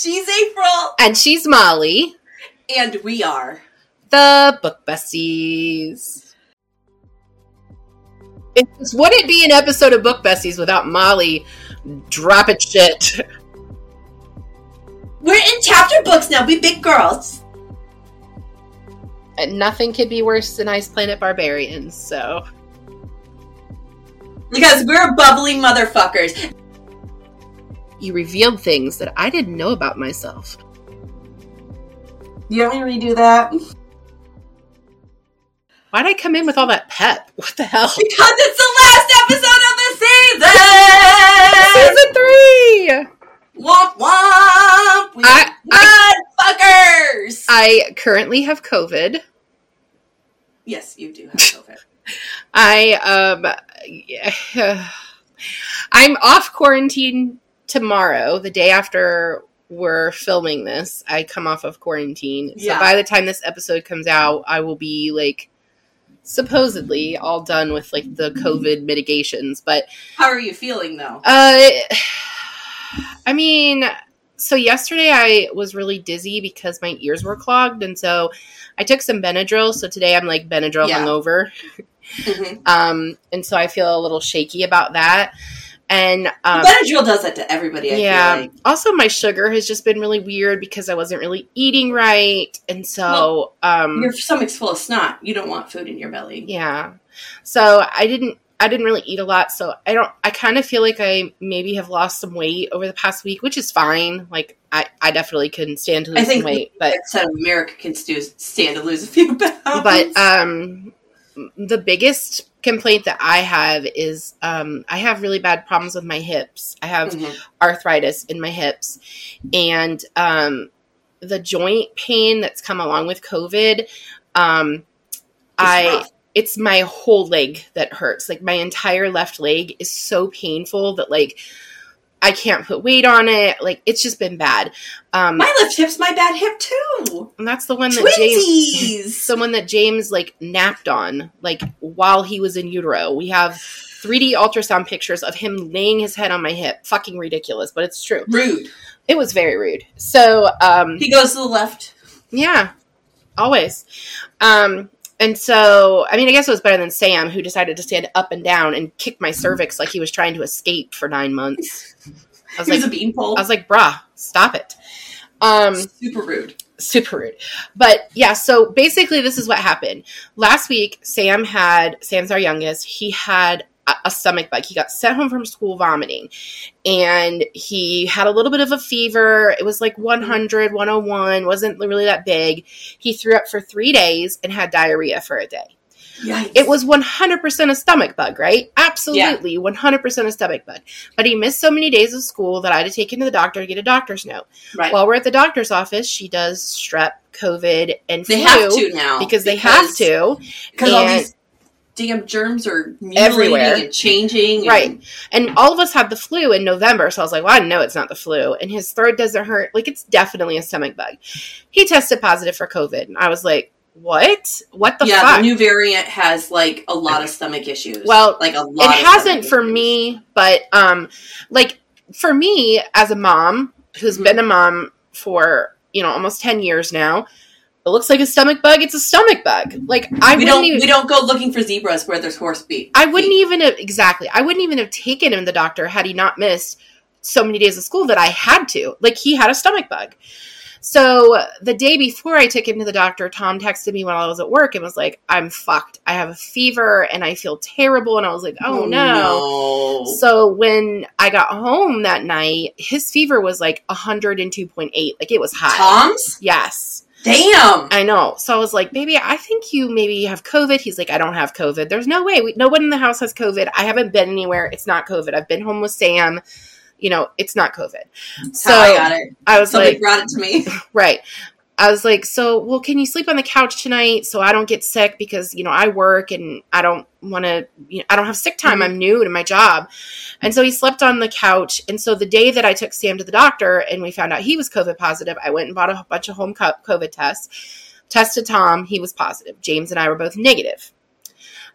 She's April. And she's Molly. And we are the Book Besties. It just wouldn't be an episode of Book Besties without Molly dropping shit. We're in chapter books now. We big girls. And nothing could be worse than Ice Planet Barbarians, so. Because we're bubbly motherfuckers. You revealed things that I didn't know about myself. You want me to redo that? Why'd I come in with all that pep? What the hell? Because it's the last episode of the season! season three! Womp womp! We I, fuckers! I currently have COVID. Yes, you do have COVID. I um yeah, I'm off quarantine tomorrow, the day after we're filming this. I come off of quarantine. So by the time this episode comes out, I will be like supposedly all done with like the COVID mitigations. But how are you feeling though? Uh I mean, so yesterday I was really dizzy because my ears were clogged, and so I took some Benadryl. So today I'm like Benadryl yeah. hungover, mm-hmm. um, and so I feel a little shaky about that. And um, Benadryl does that to everybody. I yeah. Like. Also, my sugar has just been really weird because I wasn't really eating right, and so well, um, your stomach's full of snot. You don't want food in your belly. Yeah. So I didn't I didn't really eat a lot, so I don't. I kind of feel like I maybe have lost some weight over the past week, which is fine. Like I, I definitely can stand to lose I think some weight, but South America can stand to lose a few pounds. But um, the biggest complaint that I have is um, I have really bad problems with my hips. I have mm-hmm. arthritis in my hips, and um, the joint pain that's come along with COVID. Um, I. Rough it's my whole leg that hurts. Like my entire left leg is so painful that like I can't put weight on it. Like it's just been bad. Um, my left hip's my bad hip too. And that's the one that Twinsies. James, the one that James like napped on, like while he was in utero. We have 3D ultrasound pictures of him laying his head on my hip. Fucking ridiculous, but it's true. Rude. It was very rude. So um, he goes to the left. Yeah, always. Um, and so, I mean, I guess it was better than Sam, who decided to stand up and down and kick my cervix like he was trying to escape for nine months. I was he like, was a beanpole. I was like, brah, stop it. Um, super rude. Super rude. But yeah, so basically, this is what happened. Last week, Sam had, Sam's our youngest, he had a stomach bug. He got sent home from school vomiting and he had a little bit of a fever. It was like 100, 101, wasn't really that big. He threw up for three days and had diarrhea for a day. Yikes. It was 100% a stomach bug, right? Absolutely, yeah. 100% a stomach bug. But he missed so many days of school that I had to take him to the doctor to get a doctor's note. Right. While we're at the doctor's office, she does strep, COVID, and flu. They have to now. Because, because they have to. Because all these damn germs are everywhere and changing. And- right. And all of us had the flu in November. So I was like, well, I know it's not the flu. And his throat doesn't hurt. Like, it's definitely a stomach bug. He tested positive for COVID. And I was like, what? What the yeah, fuck? the new variant has like a lot of stomach issues. Well, like a lot. It hasn't for issues. me, but um, like for me as a mom who's mm-hmm. been a mom for you know almost ten years now, it looks like a stomach bug. It's a stomach bug. Like I we don't even, we don't go looking for zebras where there's horse feet. I wouldn't even have exactly. I wouldn't even have taken him to the doctor had he not missed so many days of school that I had to. Like he had a stomach bug. So the day before I took him to the doctor, Tom texted me while I was at work and was like, "I'm fucked. I have a fever and I feel terrible." And I was like, "Oh, oh no. no!" So when I got home that night, his fever was like 102.8. Like it was high. Tom's? Yes. Damn. I know. So I was like, baby, I think you maybe have COVID. He's like, I don't have COVID. There's no way. We, no one in the house has COVID. I haven't been anywhere. It's not COVID. I've been home with Sam. You know, it's not COVID. That's so I got it. I was Somebody like, brought it to me. right. I was like, so, well, can you sleep on the couch tonight so I don't get sick because, you know, I work and I don't want to, you know, I don't have sick time. Mm-hmm. I'm new to my job. And so he slept on the couch. And so the day that I took Sam to the doctor and we found out he was COVID positive, I went and bought a bunch of home COVID tests, tested Tom. He was positive. James and I were both negative.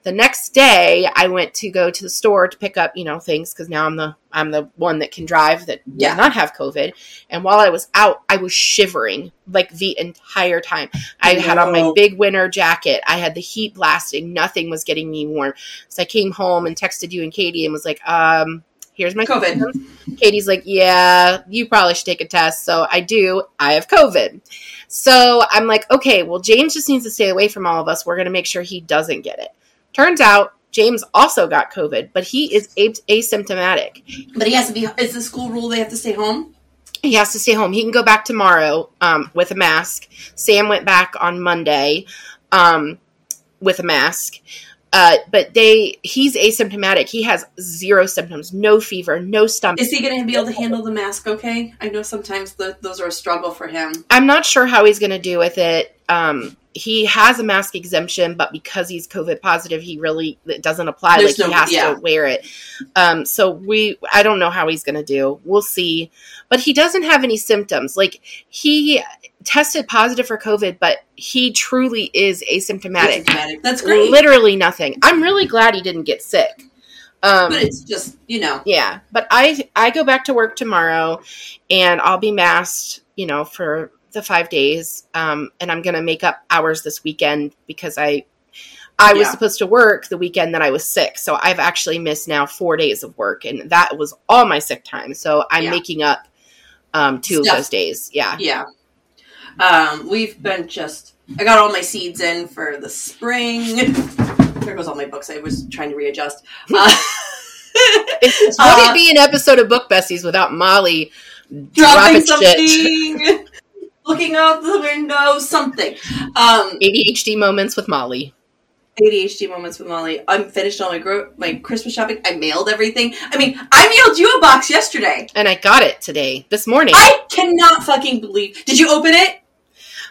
The next day, I went to go to the store to pick up, you know, things because now I'm the I'm the one that can drive that yeah. does not have COVID. And while I was out, I was shivering like the entire time. I had on my big winter jacket. I had the heat blasting. Nothing was getting me warm. So I came home and texted you and Katie and was like, um, here's my COVID. Symptoms. Katie's like, yeah, you probably should take a test. So I do. I have COVID. So I'm like, okay, well, James just needs to stay away from all of us. We're going to make sure he doesn't get it. Turns out James also got COVID, but he is asymptomatic. But he has to be, is the school rule they have to stay home? He has to stay home. He can go back tomorrow um, with a mask. Sam went back on Monday um, with a mask. Uh, but they he's asymptomatic. He has zero symptoms, no fever, no stomach. Is he going to be able to handle the mask okay? I know sometimes the, those are a struggle for him. I'm not sure how he's going to do with it. Um, he has a mask exemption, but because he's COVID positive, he really it doesn't apply. There's like no, he has yeah. to wear it. Um, so we, I don't know how he's going to do. We'll see. But he doesn't have any symptoms. Like he tested positive for COVID, but he truly is asymptomatic. asymptomatic. That's great. Literally nothing. I'm really glad he didn't get sick. Um, but it's just you know. Yeah, but I I go back to work tomorrow, and I'll be masked. You know, for the five days, um, and I'm gonna make up hours this weekend because I I was yeah. supposed to work the weekend that I was sick. So I've actually missed now four days of work, and that was all my sick time. So I'm yeah. making up um, two Stuff. of those days. Yeah. Yeah. Um, we've been just, I got all my seeds in for the spring. There goes all my books. I was trying to readjust. Uh, would uh, it be an episode of Book Besties without Molly dropping something, looking out the window, something? Um, ADHD moments with Molly. ADHD moments with Molly. I'm finished all my gro- my Christmas shopping. I mailed everything. I mean, I mailed you a box yesterday, and I got it today, this morning. I cannot fucking believe. Did you open it?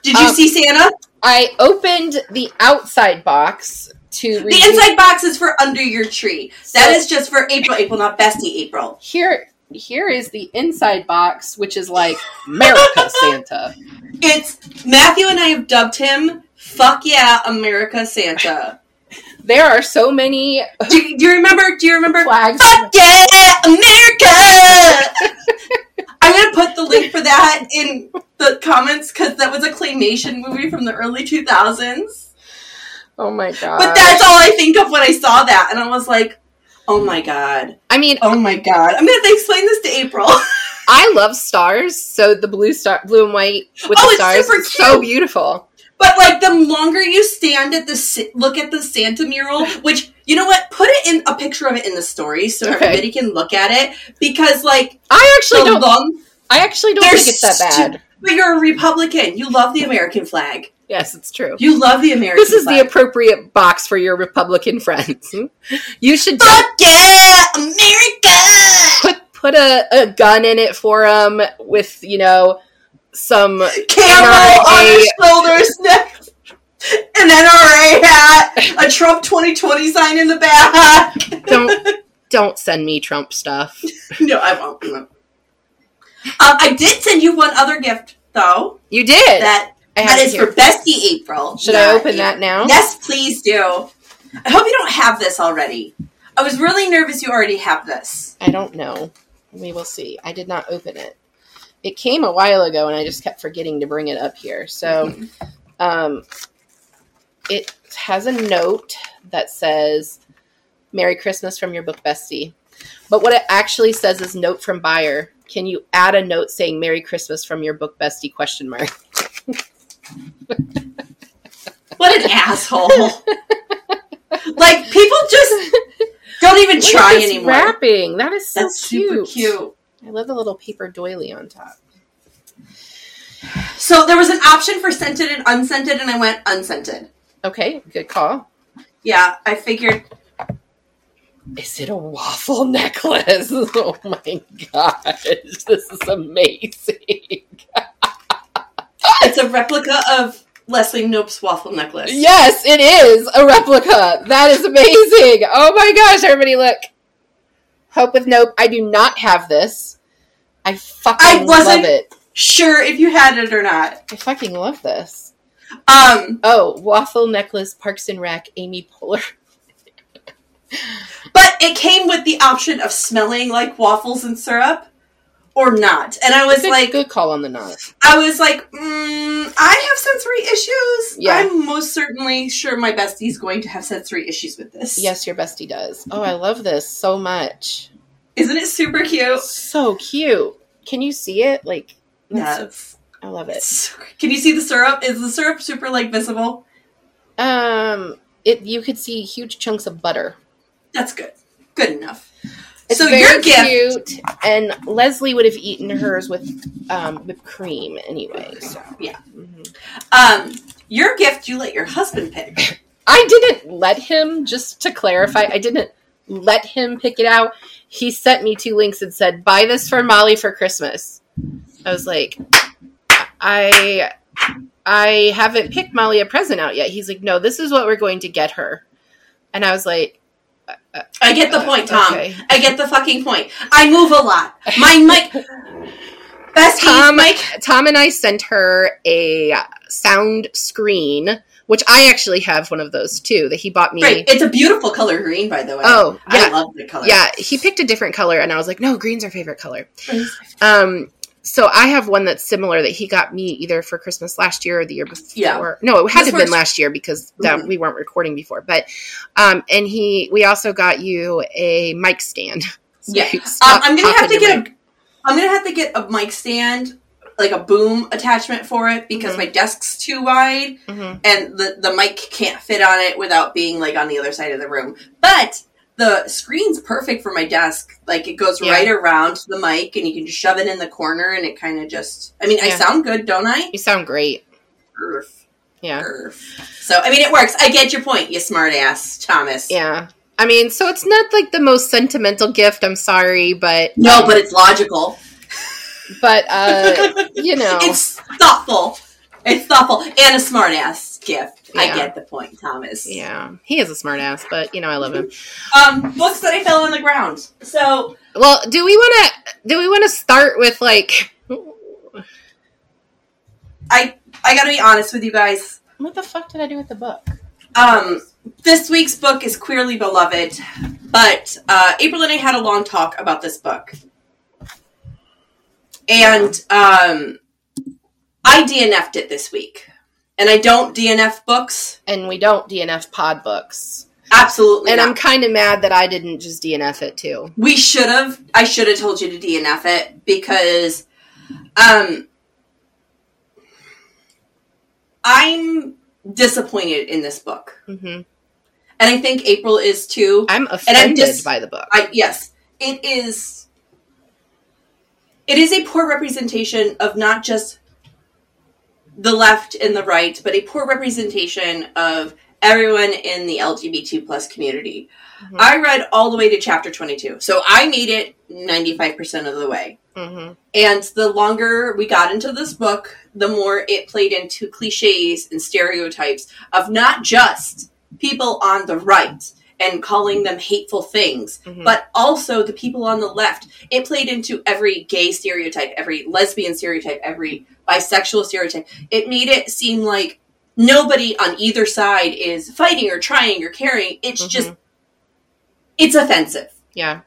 Did you um, see Santa? I opened the outside box to the inside box is for under your tree. So that is just for April. April, not Bestie April. Here, here is the inside box, which is like America Santa. It's Matthew and I have dubbed him "Fuck yeah, America Santa." There are so many. Do you, do you remember? Do you remember? Flags. Fuck yeah, America! I'm gonna put the link for that in the comments because that was a claymation movie from the early 2000s. Oh my god! But that's all I think of when I saw that, and I was like, "Oh my god!" I mean, oh my god! I'm gonna have to explain this to April. I love stars, so the blue star, blue and white with oh, the stars, is so beautiful. But like the longer you stand at the look at the Santa mural, which you know what, put it in a picture of it in the story so okay. everybody can look at it because like I actually don't. Long, I actually don't think it's that bad. but you're a Republican. You love the American flag. Yes, it's true. You love the American. This is flag. the appropriate box for your Republican friends. You should fuck yeah, America. Put put a, a gun in it for them with you know some camel on his shoulders, an NRA hat, a Trump 2020 sign in the back. don't don't send me Trump stuff. no, I won't. No. Um, I did send you one other gift, though. You did. That that is for Bestie April. Should I open that now? Yes, please do. I hope you don't have this already. I was really nervous you already have this. I don't know. We will see. I did not open it it came a while ago and I just kept forgetting to bring it up here. So um, it has a note that says Merry Christmas from your book bestie. But what it actually says is note from buyer. Can you add a note saying Merry Christmas from your book bestie question mark? what an asshole. like people just don't even try anymore. Wrapping. That is so That's cute. super cute. I love the little paper doily on top. So there was an option for scented and unscented, and I went unscented. Okay, good call. Yeah, I figured. Is it a waffle necklace? Oh my gosh, this is amazing. It's a replica of Leslie Knope's waffle necklace. Yes, it is a replica. That is amazing. Oh my gosh, everybody look. Hope with Nope. I do not have this. I fucking I wasn't love it. Sure, if you had it or not. I fucking love this. Um. Oh, waffle necklace, Parks and Rec, Amy Poehler. But it came with the option of smelling like waffles and syrup or not. And I was good, like, good call on the nut. I was like, mm, I have sensory issues. Yeah. I'm most certainly sure my bestie's going to have sensory issues with this. Yes, your bestie does. Oh, I love this so much. Isn't it super cute? So cute. Can you see it? Like, Yeah. I love it. Can you see the syrup? Is the syrup super like visible? Um, it you could see huge chunks of butter. That's good. Good enough. It's so very your gift, cute, and Leslie would have eaten hers with um, whipped cream anyway. So Yeah. Mhm. um, your gift you let your husband pick. I didn't let him. Just to clarify, I didn't let him pick it out. He sent me two links and said, "Buy this for Molly for Christmas." I was like, "I, I haven't picked Molly a present out yet." He's like, "No, this is what we're going to get her," and I was like, I get the point, Tom. okay. I get the fucking point. I move a lot. My mic, Tom, Mike. Tom and I sent her a sound screen, which I actually have one of those too. That he bought me. Great. It's a beautiful color green, by the way. Oh, I yeah. love the color. Yeah, he picked a different color, and I was like, "No, green's our favorite color." Um, so I have one that's similar that he got me either for Christmas last year or the year before. Yeah. No, it had to have been last year because that, Mhm. we weren't recording before. But um, and he, we also got you a mic stand. So Yeah. Um, I'm gonna have to get mic. a. I'm gonna have to get a mic stand, like a boom attachment for it, because Mhm. my desk's too wide Mhm. and the the mic can't fit on it without being like on the other side of the room. But the screen's perfect for my desk. Like it goes Yeah. right around the mic, and you can just shove it in the corner, and it kind of just. I mean, I sound good, don't I? You sound great. Earth, Yeah. earth. So I mean, it works. I get your point, you smart ass, Thomas. Yeah. I mean, so it's not like the most sentimental gift. I'm sorry, but No, but it's logical. but uh, you know, It's thoughtful. It's thoughtful and a smart ass gift. I get the point, Thomas. yeah, he is a smart ass, but you know, I love him. Um, books that I fell on the ground. So Well, do we want to do we want to start with like I I gotta be honest with you guys. what the fuck did I do with the book? Um, this week's book is queerly beloved, but uh, April and I had a long talk about this book, and um, I DNF'd it this week, and I don't DNF books. And we don't DNF pod books. Absolutely, And not. I'm kind of mad that I didn't just DNF it too. We should have. I should have told you to DNF it because, um, I'm disappointed in this book, hmm and I think April is too. I'm offended just- by the book. I yes, it is. It is a poor representation of not just the left and the right, but a poor representation of everyone in the LGBT plus community. Mhm. I read all the way to chapter twenty two, so I made it ninety five percent of the way. hmm And the longer we got into this book, the more it played into cliches and stereotypes of not just people on the right and calling them hateful things, hmm but also the people on the left. It played into every gay stereotype, every lesbian stereotype, every bisexual stereotype. It made it seem like nobody on either side is fighting or trying or caring. It's Mhm. just, it's offensive. yeah.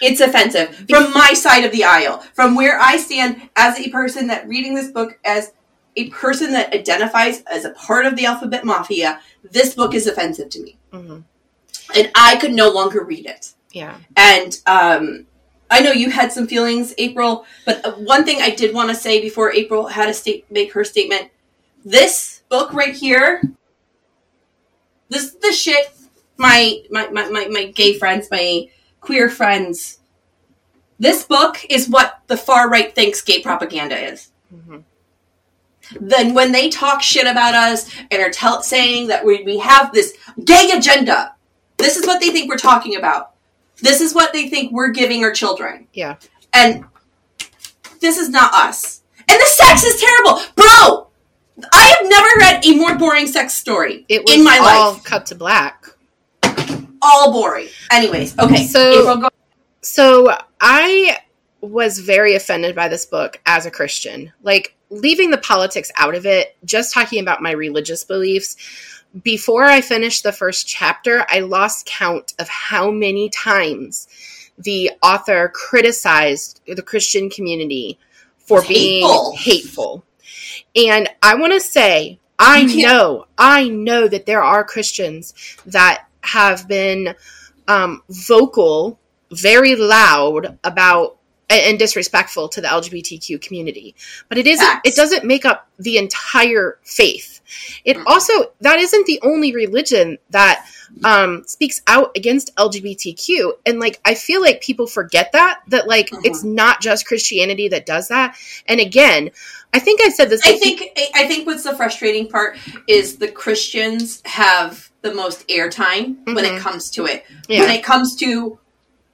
It's offensive from my side of the aisle, from where I stand as a person that reading this book as a person that identifies as a part of the alphabet mafia. This book is offensive to me, hmm and I could no longer read it. Yeah. And um, I know you had some feelings, April, but one thing I did want to say before April had to state make her statement: this book right here, this is the shit. My my, my, my my gay friends, my queer friends. This book is what the far right thinks gay propaganda is hmm then when they talk shit about us and are tell- saying that we, we have this gay agenda, this is what they think we're talking about. This is what they think we're giving our children. Yeah. And this is not us. And the sex is terrible. Bro, I have never read a more boring sex story It was in my all life. cut to black. All boring. Anyways, okay. So- go- So I was very offended by this book as a Christian. Like leaving the politics out of it, just talking about my religious beliefs. Before I finished the first chapter, I lost count of how many times the author criticized the Christian community for It's being hateful. hateful. And I want to say, I know, I know that there are Christians that have been um, vocal, very loud about and disrespectful to the LGBTQ community. But it isn't. Facts. It doesn't make up the entire faith. It Mm. also that isn't the only religion that um, speaks out against LGBTQ. And like I feel like people forget that that like Mhm. it's not just Christianity that does that. And again, I think I said this. I think I think what's the frustrating part is the Christians have the most airtime when Mhm. it comes to it. yeah, When it comes to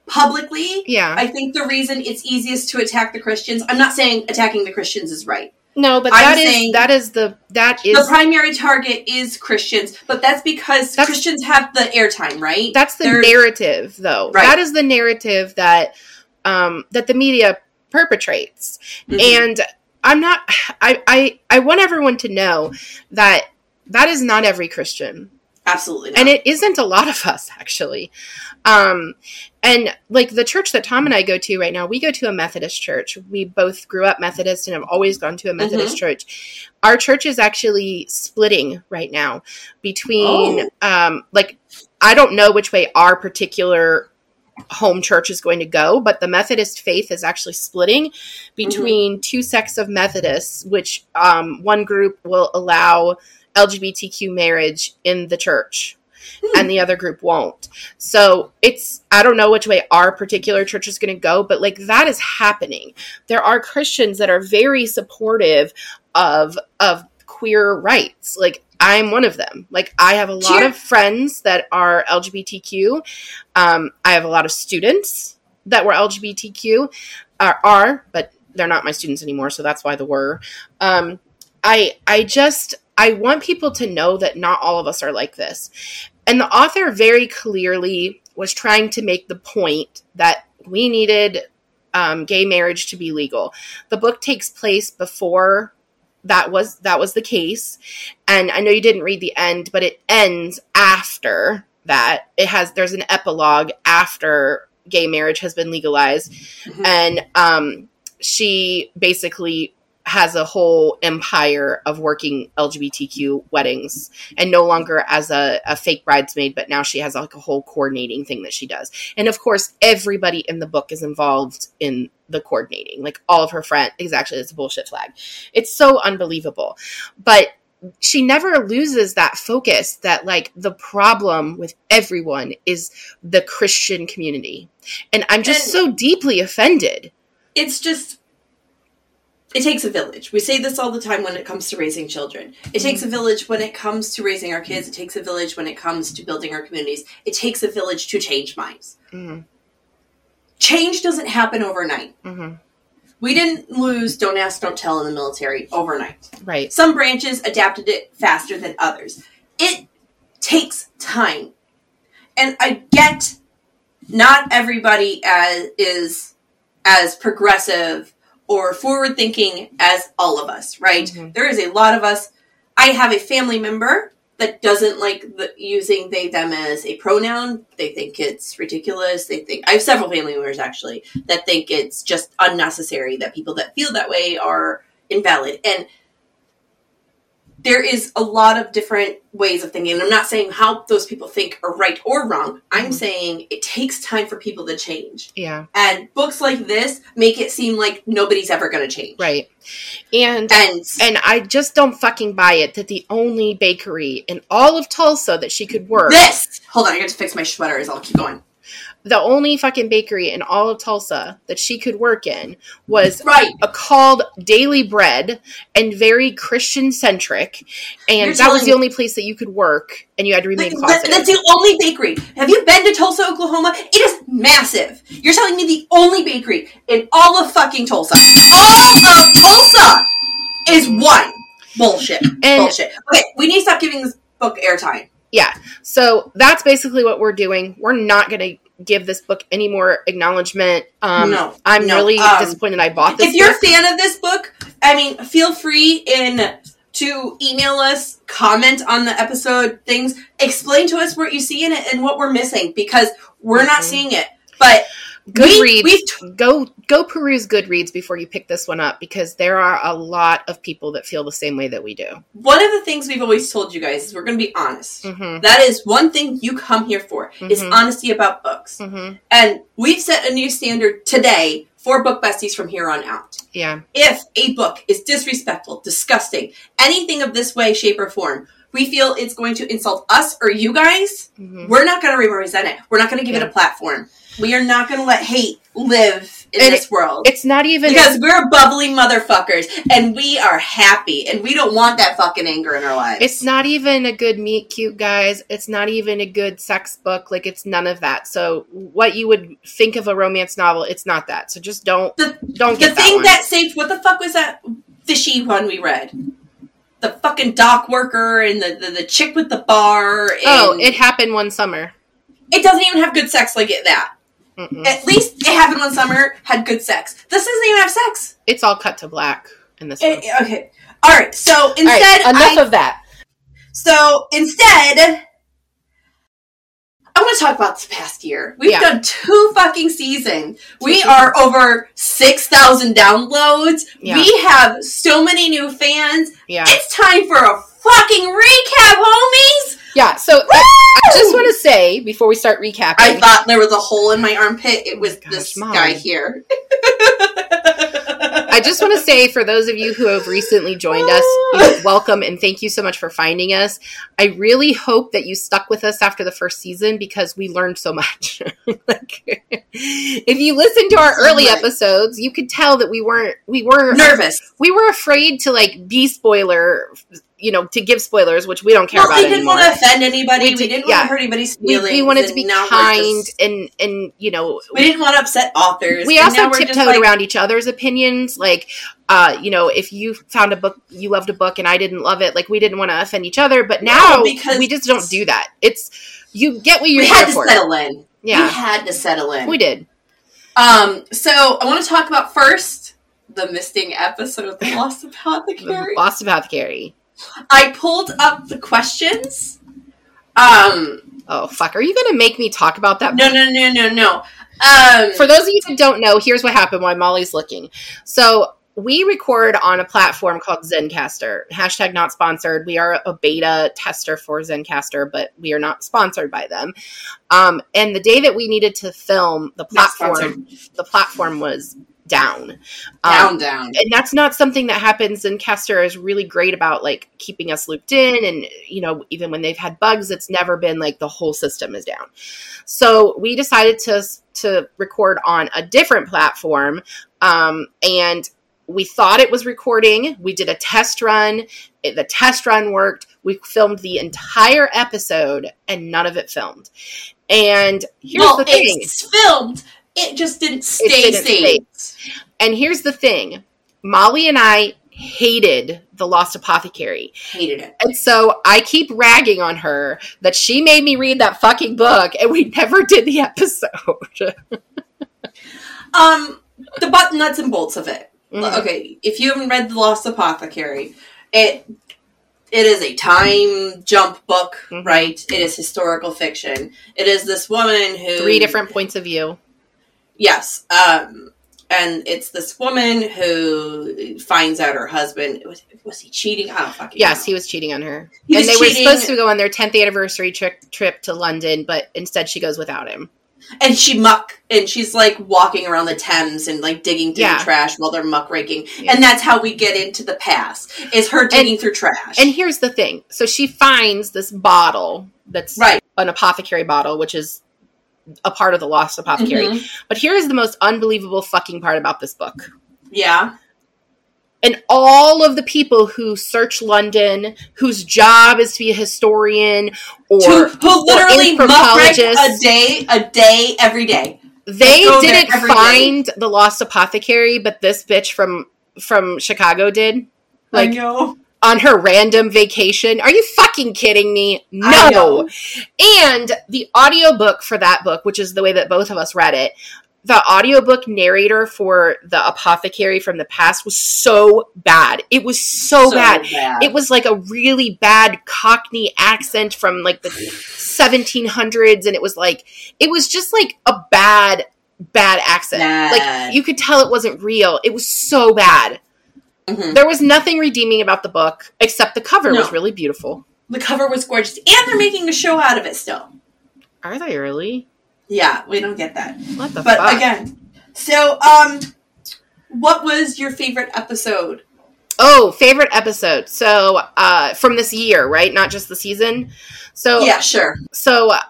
publicly, yeah. I think the reason it's easiest to attack the Christians. I'm not saying attacking the Christians is right. no, but I'm that is saying- that is the that is the primary target is Christians, but that's because That's- Christians have the airtime, right? that's the They're- narrative though Right. that is the narrative that um that the media perpetrates Mhm. and i'm not i i i want everyone to know that that is not every christian absolutely not. and it isn't a lot of us actually. Um and like the church that tom and i go to right now we go to a methodist church. We both grew up methodist and have always gone to a methodist church. Our church is actually splitting right now between um like i don't know which way our particular home church is going to go but the methodist faith is actually splitting between two sects of methodists which um, one group will allow lgbtq marriage in the church. And the other group won't. So it's i don't know which way our particular church is going to go but like that is happening. There are christians that are very supportive of of queer rights. Like i'm one of them. Like i have a lot Cheer. of friends that are lgbtq um, i have a lot of students that were lgbtq are, are but they're not my students anymore so that's why the were. Um, i i just i want people to know that not all of us are like this and the author very clearly was trying to make the point that we needed um, gay marriage to be legal. The book takes place before that was that was the case, and I know you didn't read the end, but it ends after that. It has there's an epilogue after gay marriage has been legalized, Mhm. and um, she basically has a whole empire of working LGBTQ weddings and no longer as a, a fake bridesmaid, but now she has like a whole coordinating thing that she does. And of course, everybody in the book is involved in the coordinating. Like all of her friends, exactly, it's a bullshit flag. It's so unbelievable. But she never loses that focus that like the problem with everyone is the Christian community. And I'm just And- so deeply offended. it's just it takes a village. We say this all the time when it comes to raising children. It takes a village when it comes to raising our kids. It takes a village when it comes to building our communities. It takes a village to change minds. hmm Change doesn't happen overnight. hmm We didn't lose don't ask, don't tell in the military overnight. Right. Some branches adapted it faster than others. It takes time. And I get not everybody as is as progressive or forward thinking as all of us, right? Mhm. There is a lot of us. I have a family member that doesn't like the, using they them as a pronoun. They think it's ridiculous. They think I have several family members actually that think it's just unnecessary that people that feel that way are invalid. And there is a lot of different ways of thinking. And I'm not saying how those people think are right or wrong. I'm Mhm. saying it takes time for people to change. Yeah. And books like this make it seem like nobody's ever going to change. Right. And And and I just don't fucking buy it that the only bakery in all of Tulsa that she could work, this, hold on, I got to fix my sweaters. I'll keep going. The only fucking bakery in all of Tulsa that she could work in was Right. a called Daily Bread and very Christian centric, and You're that was the only place that you could work, and you had to remain Like, closeted. that's the only bakery. Have you been to Tulsa, Oklahoma? It is massive. You're telling me the only bakery in all of fucking Tulsa, all of Tulsa, is one. Bullshit. And- Bullshit. Okay, we need to stop giving this book airtime. Yeah. So that's basically what we're doing. We're not going to give this book any more acknowledgement. Um, No, I'm no, really um, disappointed I bought this. if you're book. a fan of this book, I mean, feel free in to email us, comment on the episode things, explain to us what you see in it and what we're missing because we're not Mhm. seeing it. But Goodreads, we, we've go go peruse Goodreads before you pick this one up because there are a lot of people that feel the same way that we do. one of the things we've always told you guys is we're going to be honest. Mm-hmm. That is one thing you come here for is Mhm. honesty about books. Mm-hmm. And we've set a new standard today for book besties from here on out. Yeah. If a book is disrespectful, disgusting, anything of this way, shape, or form, we feel it's going to insult us or you guys, Mm-hmm. we're not going to represent it. We're not going to give Yeah. it a platform. We are not going to let hate live in And this world. It's not even because we're bubbly motherfuckers and we are happy and we don't want that fucking anger in our lives. It's not even a good meet cute, guys. It's not even a good sex book. Like it's none of that. So what you would think of a romance novel, it's not that. So just don't The- don't the get that thing one. that saved what the fuck was that fishy one we read? The fucking dock worker and the, the, the chick with the bar. Oh, and oh, it happened one summer. it doesn't even have good sex like it that. Mm-mm. At least it happened one summer, had good sex. This doesn't even have sex. It's all cut to black in this eh, one. Eh, it- okay. All right. So right, instead, enough I, of that. so instead, I want to talk about this past year. We've Yeah. done two fucking seasons. We are over six thousand downloads. Yeah. We have so many new fans. Yeah. It's time for a fucking recap, homies. Yeah. So I, I just want to say before we start recapping, I thought there was a hole in my armpit. It oh was Gosh, this Mom. guy here. I just want to say for those of you who have recently joined us, you know, welcome and thank you so much for finding us. I really hope that you stuck with us after the first season because we learned so much. like, if you listen to our early Right. episodes, you could tell that we weren't we were nervous. we were afraid to like be spoiler, you know, to give spoilers, which we don't care Well, about we didn't anymore. want to offend anybody. We We, did- didn't yeah. want to hurt anybody's we, feelings. we wanted to be kind just- and and you know we didn't want to upset authors. we also now we're just tiptoed like, around each other's opinions like uh you know if you found a book you loved a book and i didn't love it like we didn't want to offend each other but No, now because- we just don't do that it's you get what you're We had to for settle in. Yeah, we had to settle in. we did Um, so I want to talk about first the missing episode of The Lost Apothecary. lost apothecary I pulled up the questions. Um, oh fuck are you gonna make me talk about that no, no, no, no, no. Um, for those of you that don't know here's what happened while molly's looking so we record on a platform called Zencastr. Hashtag not sponsored. We are a beta tester for Zencastr, but we are not sponsored by them. Um, and the day that we needed to film the platform, the platform was down. down, Um, down. and that's not something that happens. Zencastr is really great about like keeping us looped in, and you know, even when they've had bugs, it's never been like the whole system is down. So we decided to to record on a different platform, um, and we thought it was recording. We did a test run. It- the test run worked. We filmed the entire episode, and none of it filmed. And here's well, the thing. it's filmed. It just didn't stay didn't saved. And here's the thing Molly and I hated The Lost Apothecary. Hated it. And so I keep ragging on her that she made me read that fucking book and we never did the episode. Um, the but nuts and bolts of it. Mhm. Okay, if you haven't read The Lost Apothecary, it it is a time jump book, Mhm. right? It is historical fiction. It is this woman who Three different points of view. Yes. Um and it's this woman who finds out her husband was was he cheating? I don't fucking Yes, know. he was cheating on her. He and they were supposed to go on their 10th anniversary trip, trip to London, but instead she goes without him. and she muck and she's like walking around the Thames and like digging through Yeah. the trash while they're muck raking. Yeah. And that's how we get into the past. Is her digging through trash. And here's the thing. So she finds this bottle that's right. an apothecary bottle, which is a part of the Lost Apothecary. Mhm. But here's the most unbelievable fucking part about this book. Yeah. And all of the people who search London, whose job is to be a historian or who, who literally rake a day, a day, every day. they didn't every day. find the lost apothecary, but this bitch from from Chicago did. Like know. On her random vacation. Are you fucking kidding me? No. And the audiobook for that book, which is the way that both of us read it, the audiobook narrator for the apothecary from the past was so bad. It was so, bad. It was like a really bad Cockney accent from like the 1700s, and it was like, it was just like a bad, bad accent. Bad. Like, you could tell it wasn't real. It was so bad. Mhm. There was nothing redeeming about the book except the cover was really beautiful. The cover was gorgeous, and they're making a show out of it still. Are they really? Yeah, we don't get that. What the But fuck? again, so um, what was your favorite episode? Oh, favorite episode. So, uh, from this year, right? Not just the season. So, Yeah, sure. so I,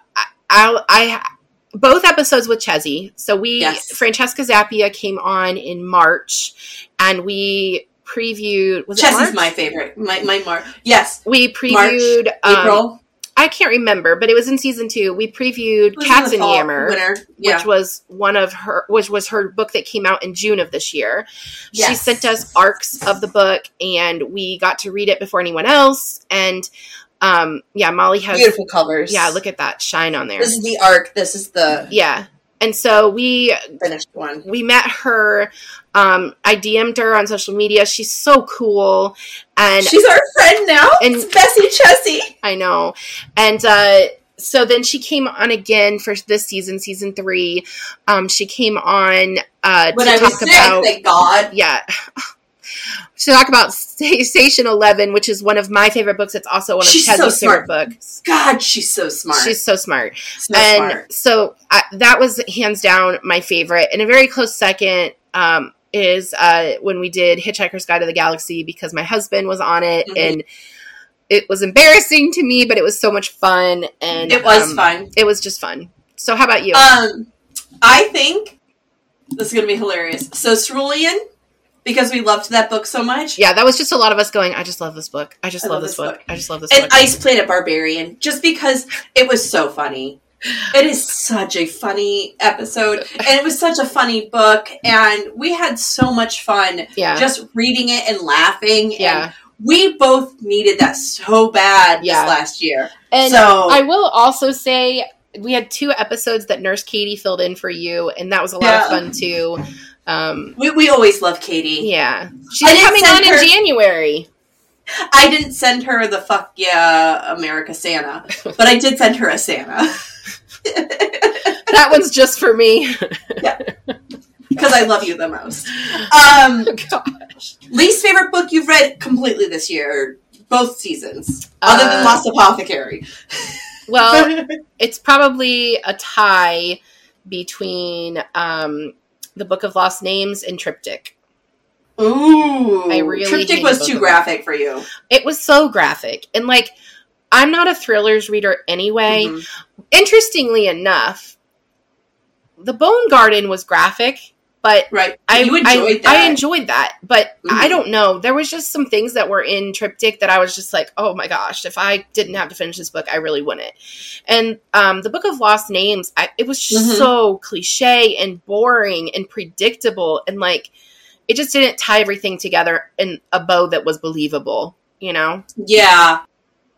I, I both episodes with Chezzy. So we Yes. Francesca Zappia came on in March, and we previewed. Was it Chessie's March? my favorite. My my Mark. Yes, We previewed. um, April. I can't remember, but it was in season two. We previewed Cats and Yammer. Yeah. which was one of her which was her book that came out in June of this year. She sent us arcs of the book and we got to read it before anyone else and um yeah, Molly has Beautiful colors. Yeah, look at that shine on there. This is the arc. This is the Yeah. And so we finished one. we met her um I DM'd her on social media. She's so cool and She's our friend now. And- it's Bessie Chessie. I know. And uh so then she came on again for this season, season three. Um, she came on uh, When to I was talk sick, about thank God. yeah to talk about station 11 which is one of my favorite books it's also one of She's so Chezzy's favorite smart. books God, she's so smart. she's so smart so and smart. so I, that was hands down my favorite and a very close second um, is uh, when we did hitchhiker's guide to the galaxy because my husband was on it Mhm. and it was embarrassing to me but it was so much fun and It was um, fun. it was just fun so how about you Um, I think this is gonna be hilarious. So Cerulean, because we loved that book so much, yeah that was just a lot of us going i just love this book i just I love, love this book. book. i just love this book. and book Ice Planet Barbarian, just because it was so funny. It is such a funny episode, and it was such a funny book, and we had so much fun yeah just reading it and laughing. yeah and we both needed that so bad Yeah. this last year. and so I will also say we had two episodes that Nurse Katie filled in for you, and that was a lot Yeah. of fun too. Um, we, we always love Katie. yeah, she's coming on send in January. I didn't send her the fuck yeah America Santa, but I did send her a Santa That one's just for me. Yeah, because I love you the most. Um, Gosh. least favorite book you've read completely this year, both seasons, other than Uh, Lost Apothecary. Well, it's probably a tie between um, the Book of Lost Names and Triptych. Ooh, I really Triptych was too graphic for you. It was so graphic, and like I'm not a thrillers reader anyway. Mhm. Interestingly enough, the Bone Garden was graphic, but Right, I I- enjoyed I, that. enjoyed that, but I Mhm. don't know. There was just some things that were in Triptych that I was just like, oh my gosh, if I didn't have to finish this book, I really wouldn't. And um, the Book of Lost Names, I, it was just Mhm. so cliche and boring and predictable, and like it just didn't tie everything together in a bow that was believable. You know? Yeah.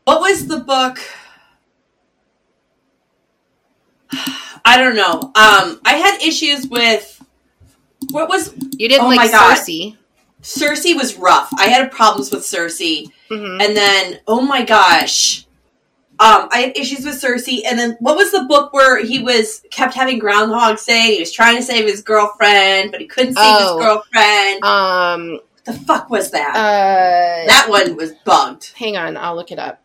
What was the book? I don't know. Um, I had issues with what was You didn't Oh like my God. Circe. Circe was rough. I had problems with Circe, Mhm. and then oh my gosh, um, I had issues with Cersei. And then what was the book where he was kept having Groundhog Day? He was trying to save his girlfriend, but he couldn't save Oh. his girlfriend. Um. what the fuck was that? Uh. that one was bugged. hang on, I'll look it up.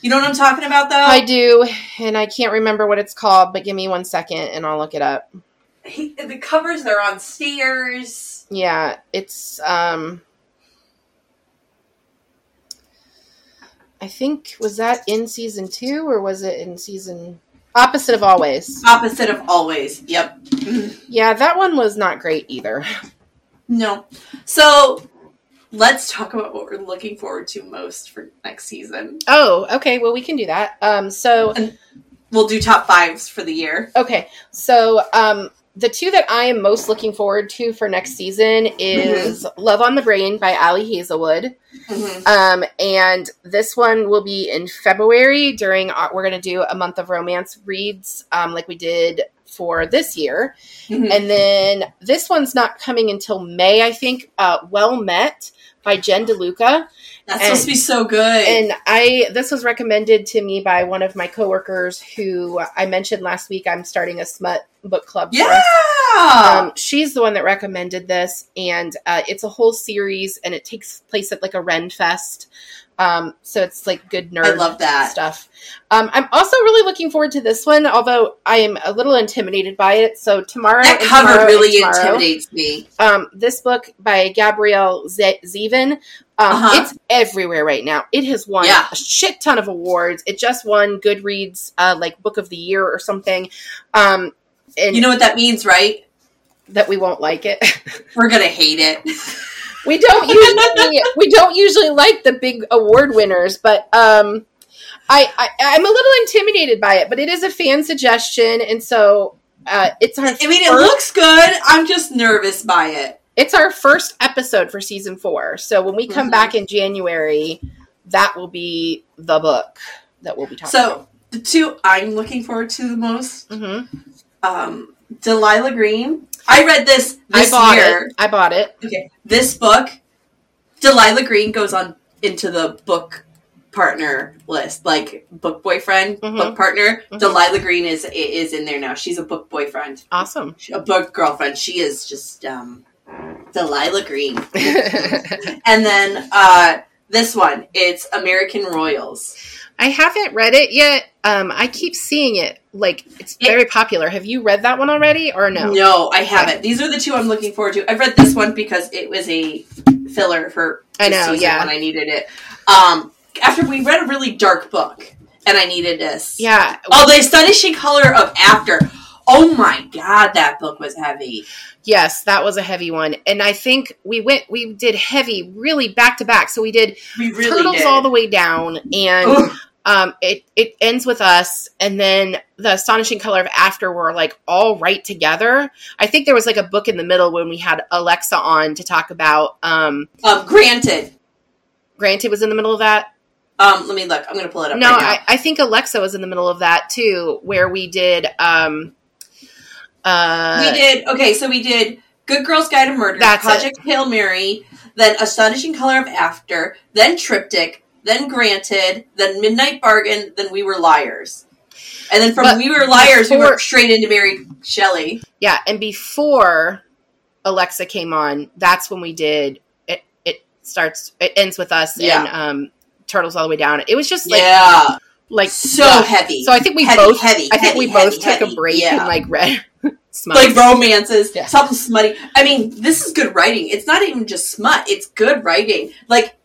You know what I'm talking about, though. I do, and I can't remember what it's called, but give me one second and I'll look it up. He, the covers they're on stairs. Yeah, it's um I think was that in season 2 or was it in season opposite of always? Opposite of always. Yep. Yeah, that one was not great either. No. So let's talk about what we're looking forward to most for next season. Oh, okay, well we can do that. Um so We'll do top fives for the year. okay. So um the two that I am most looking forward to for next season is Love on the Brain by Ali Hazelwood. Mhm. Um, and this one will be in February during our, we're going to do a month of romance reads, um, like we did for this year. Mhm. And then this one's not coming until May, I think. Uh, well Met by Jen DeLuca. That's and- supposed to be so good. And I this was recommended to me by one of my coworkers who I mentioned last week. I'm starting a smut book club. yeah. Um, she's the one that recommended this, and uh, it's a whole series, and it takes place at like a Ren Fest. Um, so it's like good nerd I love that. stuff. Um, I'm also really looking forward to this one, although I am a little intimidated by it. So tomorrow, That cover tomorrow really tomorrow, intimidates me. um, this book by Gabrielle Z- Zevin. Um, Uh-huh. It's everywhere right now. It has won Yeah. a shit ton of awards. It just won Goodreads, uh, like Book of the Year or something. And You know what that means, right? that we won't like it. We're gonna hate it. we don't usually we don't usually like the big award winners, but um, I, I I'm a little intimidated by it. But it is a fan suggestion, and so uh, it's our I mean, it looks good. I'm just nervous by it. it's our first episode for season four. So when we come Mhm. back in January, that will be the book that we'll be talking about. So the two I'm looking forward to the most, about. Um, Delilah Green. I read this I this bought year. it. I bought it. Okay, this book, Delilah Green goes on into the book partner list, like book boyfriend, Mhm. book partner. Mhm. Delilah Green is is in there now. She's a book boyfriend, Awesome. a book girlfriend. She is just um, Delilah Green. And then uh, this one, it's American Royals. I haven't read it yet. Um, I keep seeing it like it's It- very popular. Have you read that one already or no? No, I haven't. These are the two I'm looking forward to. I've read this one because it was a filler for I know, season yeah. when I needed it. Um, after we read a really dark book and I needed this. Yeah. Oh, the astonishing color of after. Oh my god, that book was heavy. Yes, that was a heavy one. And I think we went we did heavy really back to back. So we did We really Turtles did. all the way down and. Um it it ends with us and then the astonishing color of after were like all right together. I think there was like a book in the middle when we had Alexa on to talk about um um, granted. Granted was in the middle of that. Um, let me look. I'm gonna pull it up No, right. I, I think Alexa was in the middle of that too, where we did um uh we did okay, so we did Good Girls Guide to Murder, That's Project Hail Mary, then Astonishing Color of After, then Triptych, then Granted, then Midnight Bargain, then We Were Liars. And then from But We Were Liars, we before- went straight into Mary Shelley. Yeah, and before Alexa came on, that's when we did it. It starts. It ends with us Yeah. and um, Turtles all the way down. It was just like yeah, like so heavy. So I think we heavy, both. heavy. I think heavy, we both took a break Yeah. and like read smut. like romances, Yeah. something smutty. I mean, this is good writing. It's not even just smut; it's good writing. Like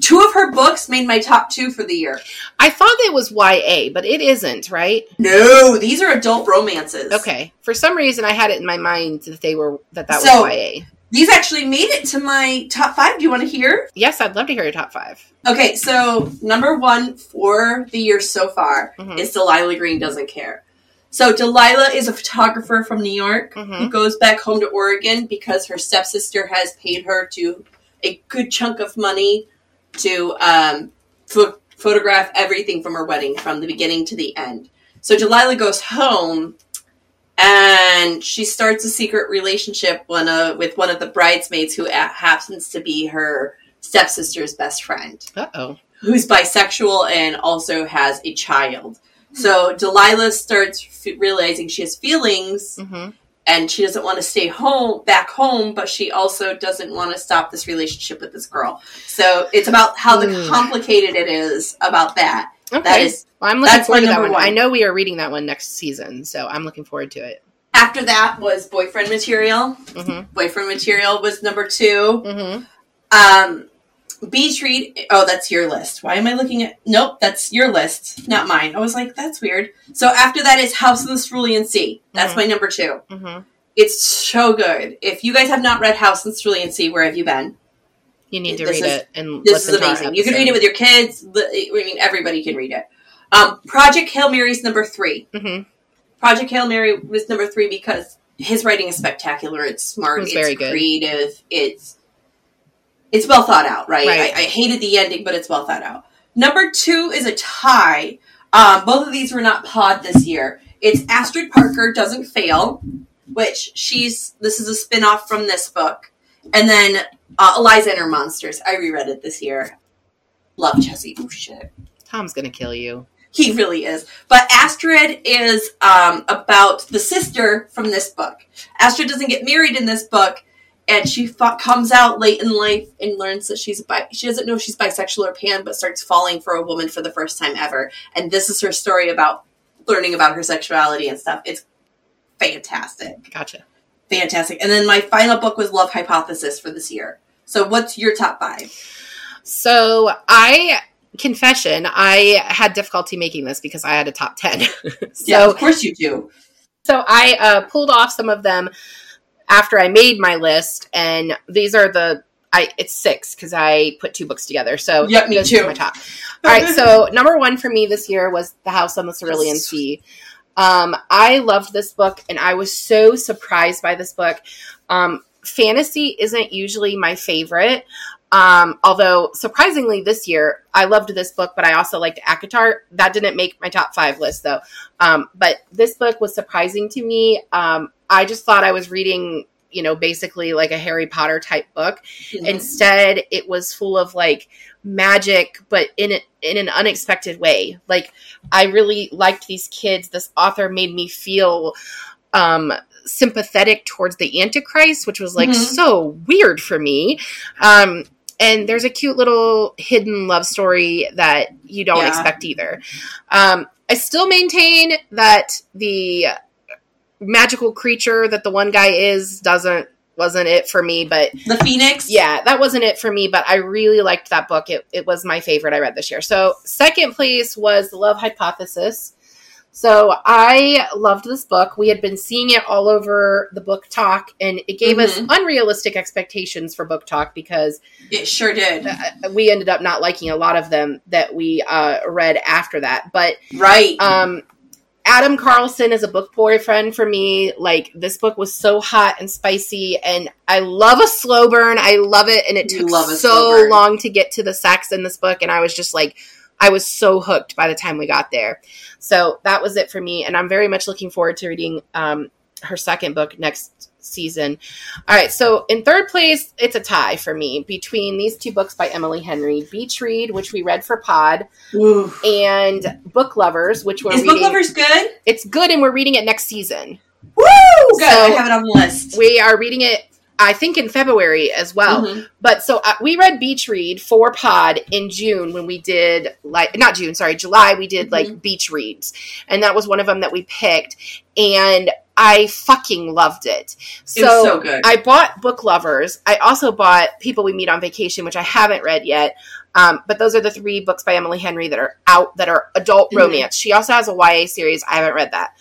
two of her books made my top two for the year. I thought it was YA, but it isn't, right? No, these are adult romances. Okay. For some reason, I had it in my mind that they were that that So- was YA. These actually made it to my top five. Do you want to hear? Yes, I'd love to hear your top five. Okay, so number one for the year so far Mhm. is Delilah Green Doesn't Care. So Delilah is a photographer from New York who Mhm. goes back home to Oregon because her stepsister has paid her to a good chunk of money to um, pho- photograph everything from her wedding from the beginning to the end. So Delilah goes home and she starts a secret relationship one, uh, with one of the bridesmaids who a- happens to be her stepsister's best friend Uh oh. who's bisexual and also has a child. So Delilah starts f- realizing she has feelings hmm and she doesn't want to stay home back home, but she also doesn't want to stop this relationship with this girl. So it's about how the Mm. complicated it is about that. Okay. That is well, I'm looking forward to that one. one. I know we are reading that one next season, so I'm looking forward to it. after that was boyfriend material. hmm Boyfriend material was number two. hmm Um, Beach Read. Oh, that's your list. Why am I looking at? Nope, that's your list, not mine. I was like, that's weird. So after that is House of the Cerulean Sea. That's Mhm. my number two. hmm It's so good. If you guys have not read House of the Cerulean Sea, where have you been? You need to This read is- it and This is amazing. You can read it with your kids. I mean, everybody can read it. Um, Project Hail Mary is number three. Mhm. Project Hail Mary was number three because his writing is spectacular. It's smart. It's It's, very good. creative. It's it's well thought out. Right. Right. I, I hated the ending, but it's well thought out. Number two is a tie. Um, both of these were not pod this year. It's Astrid Parker doesn't fail, which she's this is a spin off from this book, and then uh, Eliza and her monsters. I reread it this year. Love Jesse. Oh shit. Tom's gonna kill you. He really is. But Astrid is um, about the sister from this book. Astrid doesn't get married in this book, and she fa- comes out late in life and learns that she's bi- she doesn't know she's bisexual or pan, but starts falling for a woman for the first time ever. And this is her story about learning about her sexuality and stuff. It's fantastic, Gotcha. fantastic. And then my final book was Love Hypothesis for this year. So, what's your top five? So I confession, I had difficulty making this because I had a top ten. so yeah, of course you do. So I uh, pulled off some of them after I made my list, and these are the I it's six because I put two books together. So Yep, me too. My top. All right, so number one for me this year was The House on the Cerulean. Sea. Um, I loved this book, and I was so surprised by this book. Um, fantasy isn't usually my favorite. Um, although surprisingly this year, I loved this book, but I also liked Akatar. That didn't make my top five list though. Um, but this book was surprising to me. Um, I just thought I was reading, you know, basically like a Harry Potter type book. Instead, it was full of like magic, but in a, in an unexpected way. Like I really liked these kids. This author made me feel um sympathetic towards the antichrist which was like Mhm. so weird for me um and there's a cute little hidden love story that you don't Yeah. expect either um i still maintain that the magical creature that the one guy is doesn't wasn't it for me but the Phoenix. yeah, that wasn't it for me, but I really liked that book. It, it was my favorite I read this year. So, second place was The Love Hypothesis. So, I loved this book. We had been seeing it all over the book talk, and it gave us Mhm. unrealistic expectations for book talk because it sure did. uh, we ended up not liking a lot of them that we uh, read after that. But Right. um, Adam Carlsen is a book boyfriend for me. Like this book was so hot and spicy, and I love a slow burn. I love it, and it took so long to get to the sex in this book, and I was just like, I was so hooked by the time we got there. So that was it for me, and I'm very much looking forward to reading um, her second book next season. All right, so in third place, it's a tie for me between these two books by Emily Henry, Beach Read, which we read for Pod, Ooh. and Book Lovers, which we're Is reading. Book Lovers good? It's good, and we're reading it next season. Woo! Good. So- I have it on the list. We are reading it, I think, in February as well. Mhm. But so uh, we read Beach Read for Pod in June when we did like not June, sorry, July. We did like beach reads, and that was one of them that we picked, and I fucking loved it. So good. I bought Book Lovers. I also bought People We Meet on Vacation, which I haven't read yet. Um, but those are the three books by Emily Henry that are out that are adult Mhm. romance. She also has a YA series. I haven't read that.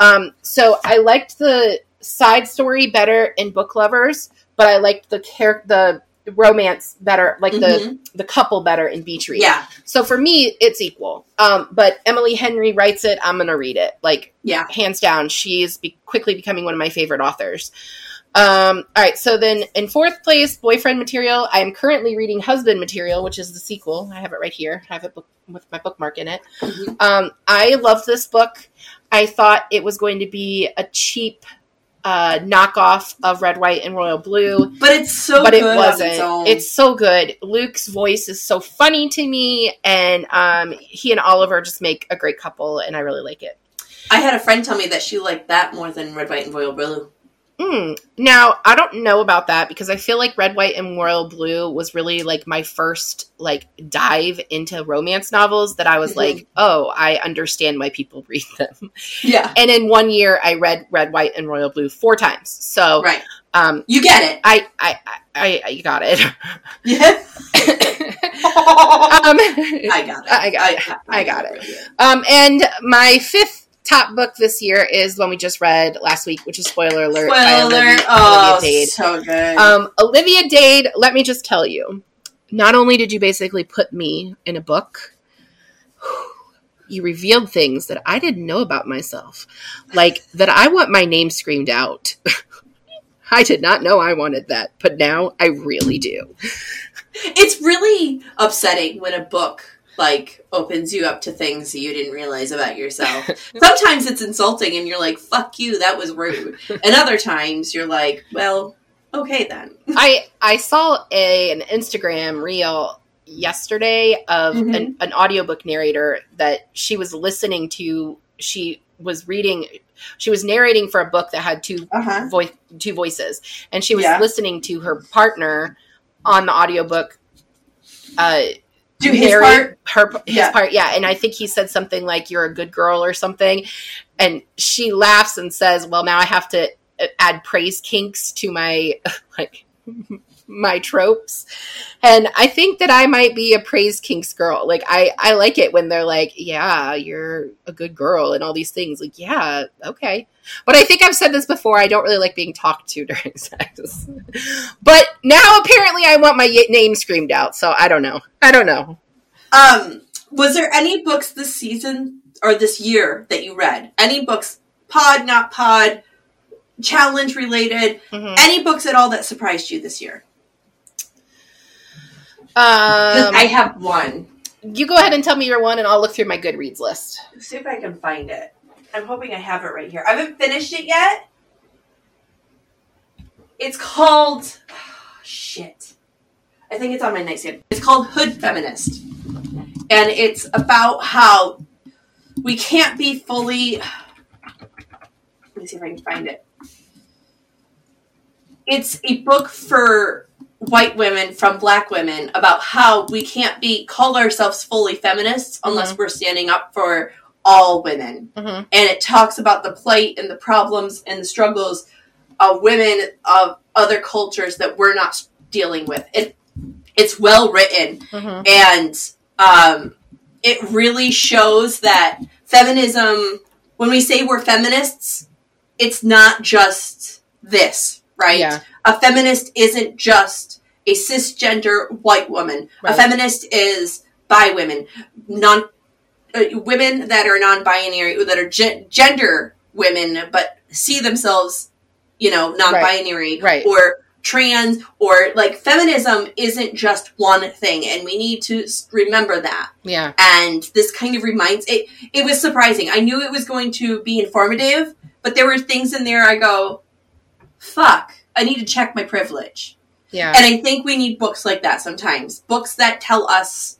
Um, so I liked the side story better in Book Lovers, but I liked the char- the romance better, like the Mhm. the couple better in Beach Read. yeah. So for me, it's equal. Um, but Emily Henry writes it. I'm gonna read it. Like Yeah. hands down, she's be- quickly becoming one of my favorite authors. Um, all right, so then in fourth place, boyfriend material. I am currently reading husband material, which is the sequel. I have it right here. I have it book- with my bookmark in it. Mhm. Um, I love this book. I thought it was going to be a cheap uh, knockoff of Red, White, and Royal Blue But it's so but good it wasn't. its. It's so good. Luc's voice is so funny to me, and um, he and Oliver just make a great couple, and I really like it. I had a friend tell me that she liked that more than Red, White, and Royal Blue. Mm. Now I don't know about that because I feel like Red, White, and Royal Blue was really like my first like dive into romance novels that I was Mhm. like, oh, I understand why people read them. Yeah. And in one year, I read Red, White, and Royal Blue four times. So Right. um, You get it. I, I I I got it. Yeah. um, I got it. I got it. I got it. Um, and my fifth top book this year is the one we just read last week, which is Spoiler Alert Spoiler. Olivia, Oh, Olivia Dade. so good. Um, Olivia Dade, let me just tell you, not only did you basically put me in a book, you revealed things that I didn't know about myself, like that I want my name screamed out. I did not know I wanted that, but now I really do. It's really upsetting when a book like opens you up to things you didn't realize about yourself. Sometimes it's insulting and you're like, fuck you, that was rude. And other times you're like, well, okay then. I I saw a an Instagram reel yesterday of Mhm. an, an audiobook narrator that she was listening to she was reading she was narrating for a book that had two Uh-huh. voice two voices and she was Yeah. listening to her partner on the audiobook uh Do his narrate part. her his Yeah. part yeah and i think he said something like you're a good girl or something and she laughs and says well now i have to uh, add praise kinks to my like my tropes and i think that i might be a praise kinks girl like i i like it when they're like yeah you're a good girl and all these things like yeah okay but i think i've said this before i don't really like being talked to during sex but now apparently i want my name screamed out so i don't know i don't know Um, was there any books this season or this year that you read? Any books, pod, not pod, challenge related? Mhm. Any books at all that surprised you this year? Um, I have one. you go ahead and tell me your one, and I'll look through my Goodreads list. Let's see if I can find it. I'm hoping I have it right here. I haven't finished it yet. It's called shit. I think it's on my nightstand. It's called Hood Feminist. And it's about how we can't be fully Let me see if I can find it. It's a book for white women from black women about how we can't be call ourselves fully feminists unless we're standing up for all women Mm-hmm. and it talks about the plight and the problems and the struggles of women of other cultures that we're not dealing with. It it's well written Mm-hmm. and um, it really shows that feminism. When we say we're feminists, it's not just this, right? Yeah. A feminist isn't just a cisgender white woman. Right. A feminist is bi women, non uh, women that are non-binary, that are gen- gender women, but see themselves, you know, non-binary Right. or trans or like feminism isn't just one thing, and we need to remember that. Yeah. And this kind of reminds it. It was surprising. I knew it was going to be informative, but there were things in there. I go, fuck. I need to check my privilege. Yeah. And I think we need books like that sometimes. Books that tell us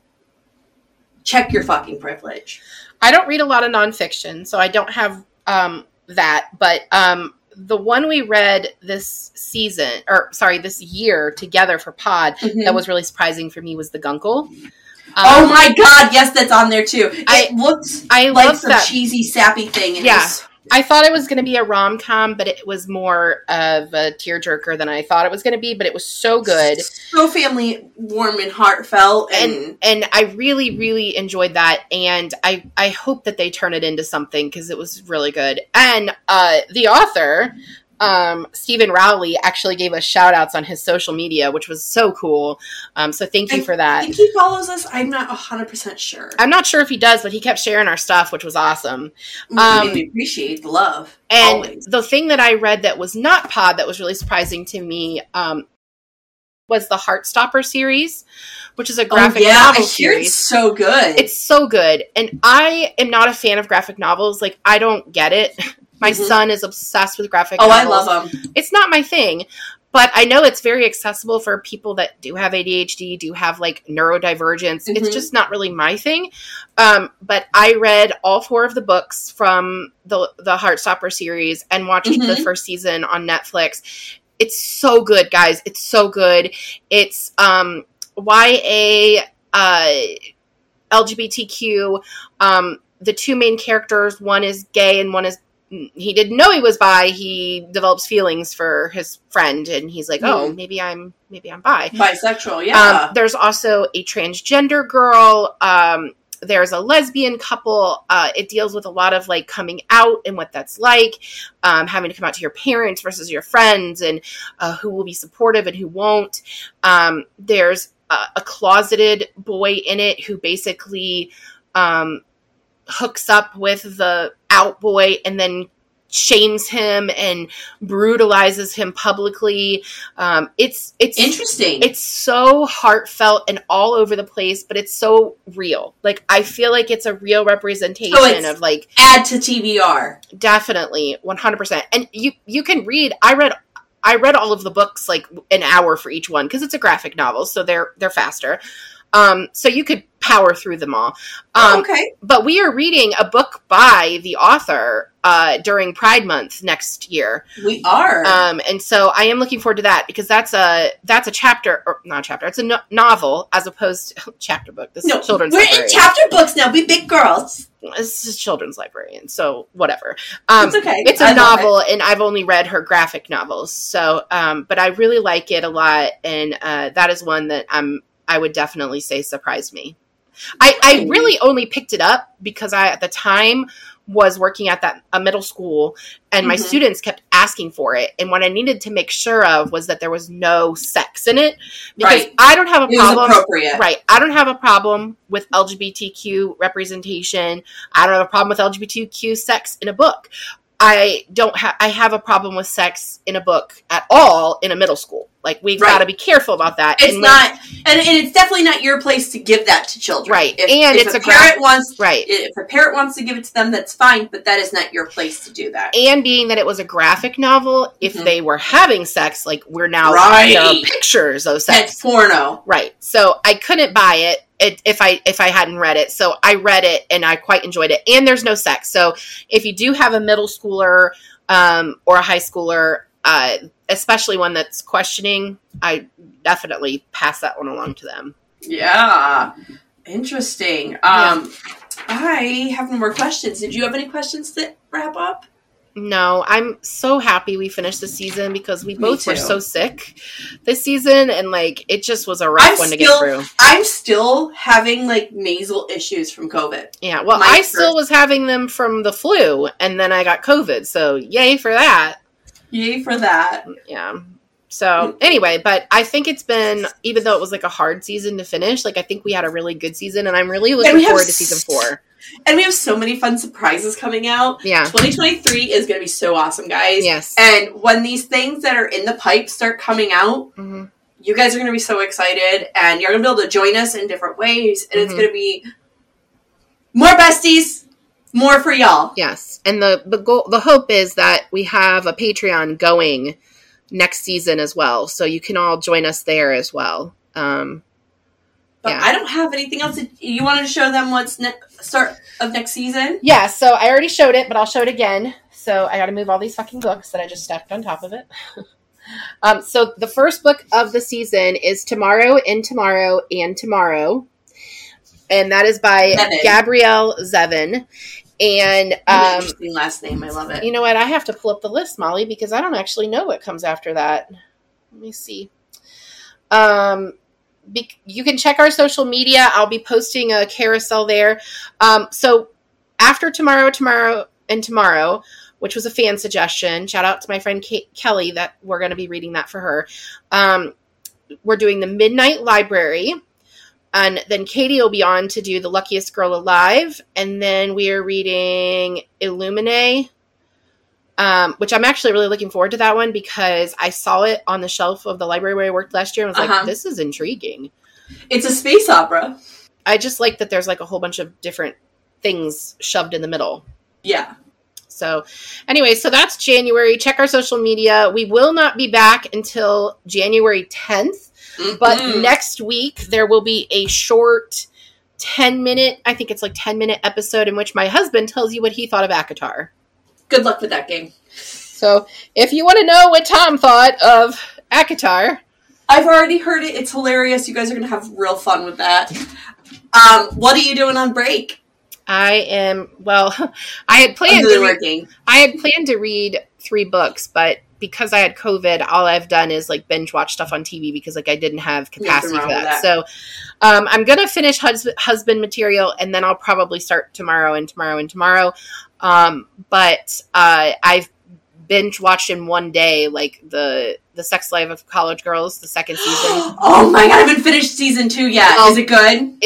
check your fucking privilege. I don't read a lot of nonfiction, so I don't have um, that. But um, the one we read this season, or sorry, this year together for Pod, that was really surprising for me was the Guncle. Um, oh my god, yes, that's on there too. It I- looked I like love some that. cheesy, sappy thing. And Yeah. Was, I thought it was going to be a rom com, but it was more of a tearjerker than I thought it was going to be. But it was so good. so family warm and heartfelt, and, and and I really really enjoyed that and I I hope that they turn it into something because it was really good and uh the author um Steven Rowley actually gave us shout outs on his social media which was so cool um so thank you I for that. I think he follows us. I'm not hundred percent sure. I'm not sure if he does but he kept sharing our stuff which was awesome um, we appreciate the love. and always. the thing that I read that was not pod that was really surprising to me um was the Heartstopper series which is a graphic oh, yeah, novel I hear series it's so good. it's so good and i am not a fan of graphic novels like i don't get it my Mhm. son is obsessed with graphic oh, I novels love them. it's not my thing but i know it's very accessible for people that do have adhd do have like neurodivergence it's Mhm. just not really my thing um, but i read all four of the books from the the heartstopper series and watched the Mhm. first season on netflix it's so good guys it's so good it's um ya uh LGBTQ. Um, the two main characters, one is gay and one is he didn't know he was bi. He develops feelings for his friend, and he's like, "Oh, maybe I'm maybe I'm bi." Bisexual, yeah. Um, there's also a transgender girl. Um, there's a lesbian couple. Uh, it deals with a lot of like coming out and what that's like, um, having to come out to your parents versus your friends, and uh, who will be supportive and who won't. Um, there's a, a closeted boy in it who basically um, hooks up with the out boy and then shames him and brutalizes him publicly. Um, it's it's Interesting. it's so heartfelt and all over the place, but it's so real. Like I feel like it's a real representation So of like Add to TBR. definitely 100%. And you you can read I read I read all of the books like an hour for each one because it's a graphic novel, so they're they're faster. Um, so you could power through them all. Um, okay. but we are reading a book by the author uh, during Pride Month next year, We are. um, and so I am looking forward to that because that's a that's a chapter or not a chapter. It's a no- novel as opposed to chapter book. This no, is children's we're in chapter books now. We big girls. this is children's librarian, so whatever. Um, it's okay. it's I a love novel, and I've only read her graphic novels. So, um, but I really like it a lot, and uh, that is one that I'm I would definitely say surprised me. I, I Really? only picked it up because I at the time was working at that a middle school and my Mhm. students kept asking for it and what i needed to make sure of was that there was no sex in it because Right. i don't have a problem. Right. I don't have a problem with LGBTQ representation. I don't have a problem with LGBTQ sex in a book. I don't have I have a problem with sex in a book at all in a middle school. Like we've Right. got to be careful about that. It's And not, and, and it's definitely not your place to give that to children. Right. If, And if it's a a parent wants, right. if a parent wants to give it to them, that's fine. But that is not your place to do that. And being that it was a graphic novel, if Mhm. they were having sex, like we're now Right. pictures of sex. That's porno. Right. So I couldn't buy it, it if I if I hadn't read it. So I read it and I quite enjoyed it. And there's no sex. So if you do have a middle schooler um, or a high schooler, uh, especially one that's questioning, I definitely pass that one along to them. Yeah. Interesting. Um, I have no more questions. Did you have any questions to wrap up? No, I'm so happy we finished the season because we both were so sick this season and like it just was a rough I'm one to still- get through. I'm still having like nasal issues from COVID. Yeah, well, my I first- still was having them from the flu and then I got COVID. So, yay for that. Yay for that. yeah so anyway but i think it's been even though it was like a hard season to finish like i think we had a really good season and i'm really looking forward to season four And we have so many fun surprises coming out. yeah 2023 is going to be so awesome, guys. yes And when these things that are in the pipe start coming out, Mhm. you guys are going to be so excited and you're going to be able to join us in different ways. And it's Mhm. going to be more besties, more for y'all. yes and the the goal the hope is that we have a patreon going next season as well so you can all join us there as well um But Yeah. I don't have anything else. That, you wanted to show them what's ne- start of next season? yeah so i already showed it but i'll show it again so i gotta move all these fucking books that i just stacked on top of it um, so the first book of the season is tomorrow and tomorrow and tomorrow and that is by Zevin. gabrielle zevin and um, interesting last name. I love it. you know what i have to pull up the list molly because i don't actually know what comes after that let me see um be- you can check our social media i'll be posting a carousel there um so after tomorrow tomorrow and tomorrow which was a fan suggestion shout out to my friend Kate kelly that we're going to be reading that for her um we're doing the midnight library and then Katie will be on to do The Luckiest Girl Alive. And then we are reading Illuminae, um, which I'm actually really looking forward to that one because I saw it on the shelf of the library where I worked last year and was Uh-huh. like, this is intriguing. It's a space opera. I just like that there's like a whole bunch of different things shoved in the middle. Yeah. So, anyway, so that's January. Check our social media. We will not be back until January 10th. But Mhm. next week there will be a short 10 minute, I think it's like 10 minute episode in which my husband tells you what he thought of Akatar. Good luck with that game. So if you want to know what Tom thought of Akatar, I've already heard it. It's hilarious. You guys are gonna have real fun with that. Um, what are you doing on break? I am well, I had I'm planned really to read, working. I had planned to read 3 books, but because I had COVID, all I've done is like binge watch stuff on TV because like I didn't have capacity for that. that. So um, I'm gonna finish hus- husband material and then I'll probably start tomorrow and tomorrow and tomorrow. Um, but uh, I've binge watched in one day like the the Sex Life of College Girls, the second season. oh my god! I haven't finished season two yet. Is it good?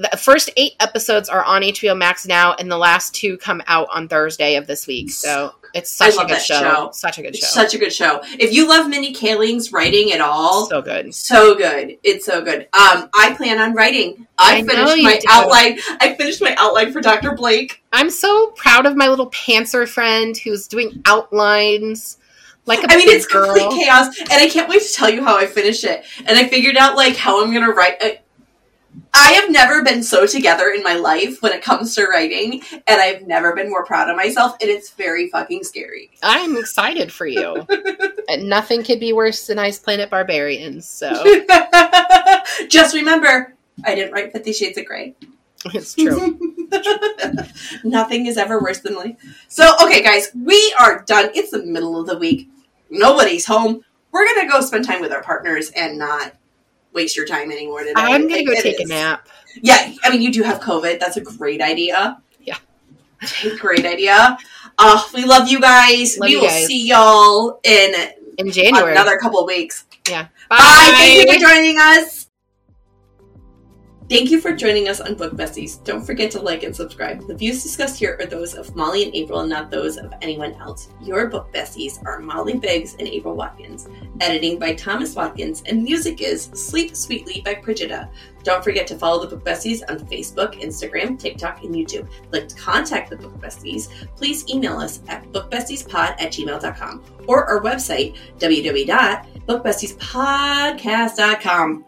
the first eight episodes are on HBO Max now, and the last two come out on Thursday of this week. So it's such a good show. show. Such a good show. It's such a good show. If you love Mindy Kaling's writing at all, so good, so good. It's so good. Um, I plan on writing. I, I finished my outline. I finished my outline for Dr. Blake. I'm so proud of my little pantser friend who's doing outlines. Like I mean, it's girl. complete chaos, and I can't wait to tell you how I finish it. And I figured out like how I'm gonna write. I have never been so together in my life when it comes to writing, and I've never been more proud of myself, and it's very fucking scary. I'm excited for you. and nothing could be worse than Ice Planet Barbarians, so. Just remember, I didn't write Fifty Shades of Grey. It's true. Nothing is ever worse than life. So, okay, guys, we are done. It's the middle of the week. Nobody's home. We're going to go spend time with our partners and not waste your time anymore today. I'm gonna go take is. a nap. Yeah, I mean, you do have COVID. That's a great idea. Yeah, great idea. Uh, we love you guys. Love we you will guys. see y'all in in January. Another couple weeks. Yeah. Bye. Bye. Thank you for joining us. Thank you for joining us on Book Besties. Don't forget to like and subscribe. The views discussed here are those of Molly and April and not those of anyone else. Your Book Besties are Molly Biggs and April Watkins. Editing by Thomas Watkins, and music is Sleep Sweetly by Brigida. Don't forget to follow the Book Besties on Facebook, Instagram, TikTok, and YouTube. Like to contact the Book Besties, please email us at bookbestiespod at gmail.com or our website, www.bookbestiespodcast.com.